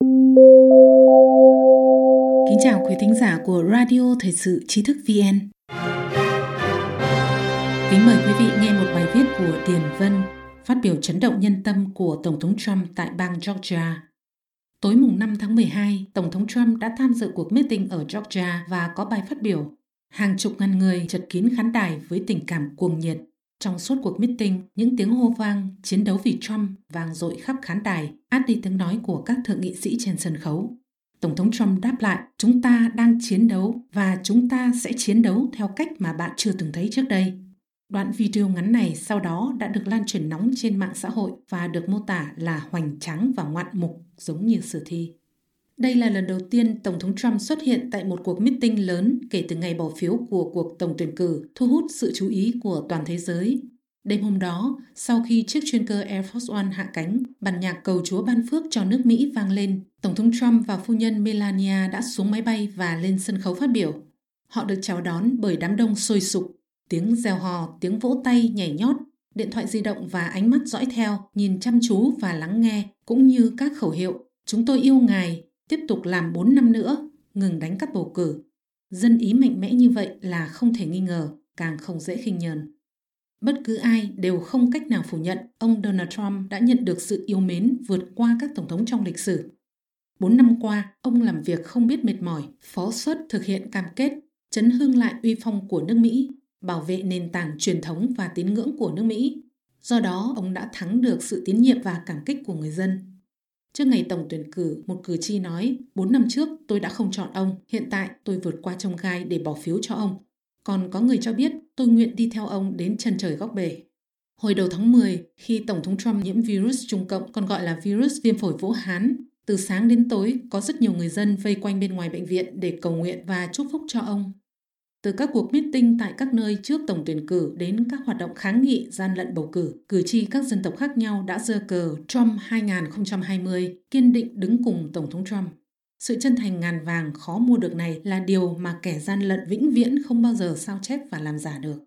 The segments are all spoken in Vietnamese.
Kính chào quý thính giả của Radio Thời sự Trí thức VN. Kính mời quý vị nghe một bài viết của Tiền Vân phát biểu chấn động nhân tâm của Tổng thống Trump tại bang Georgia. Tối mùng 5 tháng 12, Tổng thống Trump đã tham dự cuộc meeting ở Georgia và có bài phát biểu. Hàng chục ngàn người chật kín khán đài với tình cảm cuồng nhiệt. Trong suốt cuộc meeting, những tiếng hô vang, chiến đấu vì Trump vang dội khắp khán đài, át đi tiếng nói của các thượng nghị sĩ trên sân khấu. Tổng thống Trump đáp lại, chúng ta đang chiến đấu và chúng ta sẽ chiến đấu theo cách mà bạn chưa từng thấy trước đây. Đoạn video ngắn này sau đó đã được lan truyền nóng trên mạng xã hội và được mô tả là hoành tráng và ngoạn mục giống như sử thi. Đây là lần đầu tiên Tổng thống Trump xuất hiện tại một cuộc meeting lớn kể từ ngày bỏ phiếu của cuộc tổng tuyển cử, thu hút sự chú ý của toàn thế giới. Đêm hôm đó, sau khi chiếc chuyên cơ Air Force One hạ cánh, bản nhạc cầu chúa ban phước cho nước Mỹ vang lên, Tổng thống Trump và phu nhân Melania đã xuống máy bay và lên sân khấu phát biểu. Họ được chào đón bởi đám đông sôi sục, tiếng reo hò, tiếng vỗ tay nhảy nhót, điện thoại di động và ánh mắt dõi theo, nhìn chăm chú và lắng nghe, cũng như các khẩu hiệu Chúng tôi yêu ngài, tiếp tục làm 4 năm nữa, ngừng đánh cắp bầu cử. Dân ý mạnh mẽ như vậy là không thể nghi ngờ, càng không dễ khinh nhờn. Bất cứ ai đều không cách nào phủ nhận ông Donald Trump đã nhận được sự yêu mến vượt qua các tổng thống trong lịch sử. Bốn năm qua, ông làm việc không biết mệt mỏi, phó xuất thực hiện cam kết, chấn hương lại uy phong của nước Mỹ, bảo vệ nền tảng truyền thống và tín ngưỡng của nước Mỹ. Do đó, ông đã thắng được sự tín nhiệm và cảm kích của người dân. Trước ngày tổng tuyển cử, một cử tri nói, 4 năm trước tôi đã không chọn ông, hiện tại tôi vượt qua trông gai để bỏ phiếu cho ông. Còn có người cho biết tôi nguyện đi theo ông đến chân trời góc bể. Hồi đầu tháng 10, khi Tổng thống Trump nhiễm virus Trung Cộng còn gọi là virus viêm phổi Vũ Hán, từ sáng đến tối có rất nhiều người dân vây quanh bên ngoài bệnh viện để cầu nguyện và chúc phúc cho ông. Từ các cuộc meeting tại các nơi trước tổng tuyển cử đến các hoạt động kháng nghị gian lận bầu cử, cử tri các dân tộc khác nhau đã dơ cờ Trump 2020 kiên định đứng cùng Tổng thống Trump. Sự chân thành ngàn vàng khó mua được này là điều mà kẻ gian lận vĩnh viễn không bao giờ sao chép và làm giả được.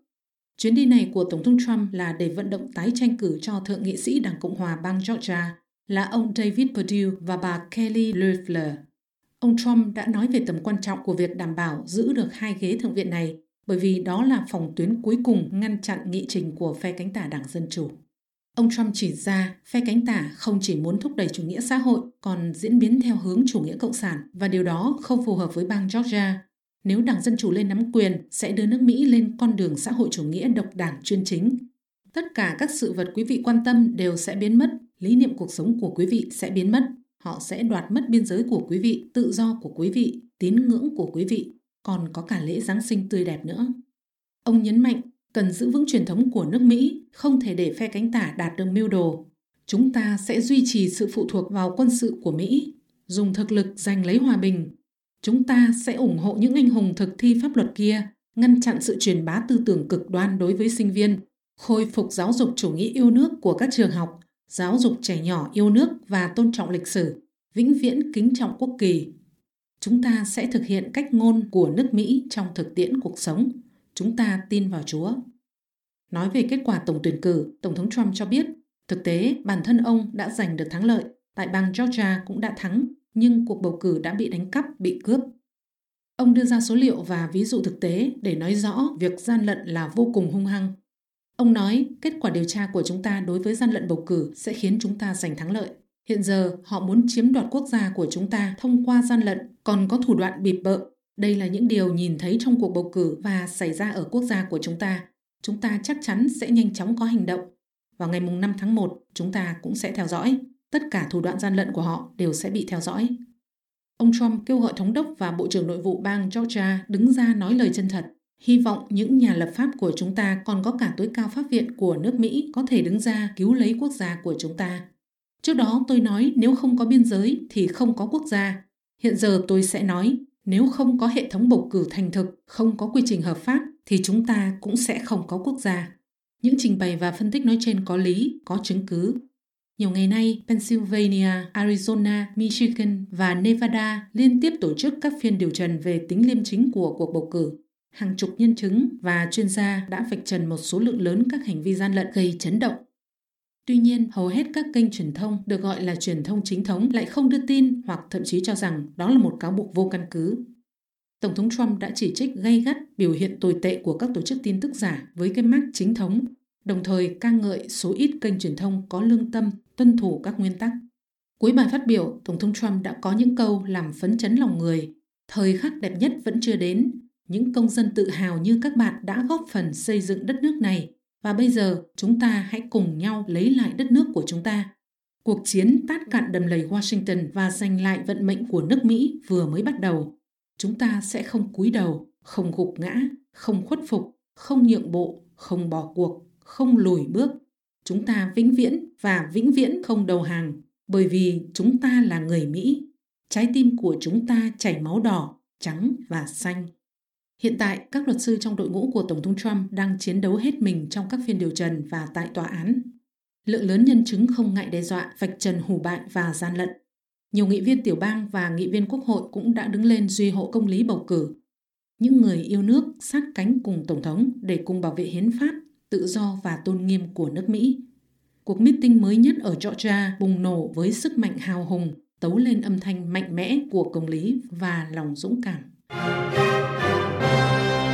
Chuyến đi này của Tổng thống Trump là để vận động tái tranh cử cho Thượng nghị sĩ Đảng Cộng hòa bang Georgia là ông David Perdue và bà Kelly Loeffler. Ông Trump đã nói về tầm quan trọng của việc đảm bảo giữ được hai ghế thượng viện này bởi vì đó là phòng tuyến cuối cùng ngăn chặn nghị trình của phe cánh tả Đảng Dân Chủ. Ông Trump chỉ ra phe cánh tả không chỉ muốn thúc đẩy chủ nghĩa xã hội còn diễn biến theo hướng chủ nghĩa cộng sản và điều đó không phù hợp với bang Georgia. Nếu Đảng Dân Chủ lên nắm quyền sẽ đưa nước Mỹ lên con đường xã hội chủ nghĩa độc đảng chuyên chính. Tất cả các sự vật quý vị quan tâm đều sẽ biến mất, lý niệm cuộc sống của quý vị sẽ biến mất họ sẽ đoạt mất biên giới của quý vị, tự do của quý vị, tín ngưỡng của quý vị, còn có cả lễ Giáng sinh tươi đẹp nữa. Ông nhấn mạnh cần giữ vững truyền thống của nước Mỹ, không thể để phe cánh tả đạt được mưu đồ. Chúng ta sẽ duy trì sự phụ thuộc vào quân sự của Mỹ, dùng thực lực giành lấy hòa bình. Chúng ta sẽ ủng hộ những anh hùng thực thi pháp luật kia, ngăn chặn sự truyền bá tư tưởng cực đoan đối với sinh viên, khôi phục giáo dục chủ nghĩa yêu nước của các trường học, giáo dục trẻ nhỏ yêu nước và tôn trọng lịch sử, vĩnh viễn kính trọng quốc kỳ. Chúng ta sẽ thực hiện cách ngôn của nước Mỹ trong thực tiễn cuộc sống. Chúng ta tin vào Chúa. Nói về kết quả tổng tuyển cử, Tổng thống Trump cho biết, thực tế bản thân ông đã giành được thắng lợi, tại bang Georgia cũng đã thắng, nhưng cuộc bầu cử đã bị đánh cắp, bị cướp. Ông đưa ra số liệu và ví dụ thực tế để nói rõ việc gian lận là vô cùng hung hăng Ông nói, kết quả điều tra của chúng ta đối với gian lận bầu cử sẽ khiến chúng ta giành thắng lợi. Hiện giờ, họ muốn chiếm đoạt quốc gia của chúng ta thông qua gian lận, còn có thủ đoạn bịp bợ. Đây là những điều nhìn thấy trong cuộc bầu cử và xảy ra ở quốc gia của chúng ta. Chúng ta chắc chắn sẽ nhanh chóng có hành động. Vào ngày 5 tháng 1, chúng ta cũng sẽ theo dõi. Tất cả thủ đoạn gian lận của họ đều sẽ bị theo dõi. Ông Trump kêu gọi thống đốc và Bộ trưởng Nội vụ bang Georgia đứng ra nói lời chân thật Hy vọng những nhà lập pháp của chúng ta còn có cả tối cao pháp viện của nước Mỹ có thể đứng ra cứu lấy quốc gia của chúng ta. Trước đó tôi nói nếu không có biên giới thì không có quốc gia. Hiện giờ tôi sẽ nói nếu không có hệ thống bầu cử thành thực, không có quy trình hợp pháp thì chúng ta cũng sẽ không có quốc gia. Những trình bày và phân tích nói trên có lý, có chứng cứ. Nhiều ngày nay, Pennsylvania, Arizona, Michigan và Nevada liên tiếp tổ chức các phiên điều trần về tính liêm chính của cuộc bầu cử hàng chục nhân chứng và chuyên gia đã vạch trần một số lượng lớn các hành vi gian lận gây chấn động. Tuy nhiên, hầu hết các kênh truyền thông được gọi là truyền thông chính thống lại không đưa tin hoặc thậm chí cho rằng đó là một cáo buộc vô căn cứ. Tổng thống Trump đã chỉ trích gay gắt biểu hiện tồi tệ của các tổ chức tin tức giả với cái mác chính thống, đồng thời ca ngợi số ít kênh truyền thông có lương tâm, tuân thủ các nguyên tắc. Cuối bài phát biểu, Tổng thống Trump đã có những câu làm phấn chấn lòng người. Thời khắc đẹp nhất vẫn chưa đến. Những công dân tự hào như các bạn đã góp phần xây dựng đất nước này và bây giờ chúng ta hãy cùng nhau lấy lại đất nước của chúng ta. Cuộc chiến tát cạn đầm lầy Washington và giành lại vận mệnh của nước Mỹ vừa mới bắt đầu. Chúng ta sẽ không cúi đầu, không gục ngã, không khuất phục, không nhượng bộ, không bỏ cuộc, không lùi bước. Chúng ta vĩnh viễn và vĩnh viễn không đầu hàng bởi vì chúng ta là người Mỹ. Trái tim của chúng ta chảy máu đỏ, trắng và xanh. Hiện tại, các luật sư trong đội ngũ của Tổng thống Trump đang chiến đấu hết mình trong các phiên điều trần và tại tòa án. Lượng lớn nhân chứng không ngại đe dọa, vạch trần hủ bại và gian lận. Nhiều nghị viên tiểu bang và nghị viên quốc hội cũng đã đứng lên duy hộ công lý bầu cử. Những người yêu nước sát cánh cùng Tổng thống để cùng bảo vệ hiến pháp, tự do và tôn nghiêm của nước Mỹ. Cuộc meeting mới nhất ở Georgia bùng nổ với sức mạnh hào hùng, tấu lên âm thanh mạnh mẽ của công lý và lòng dũng cảm.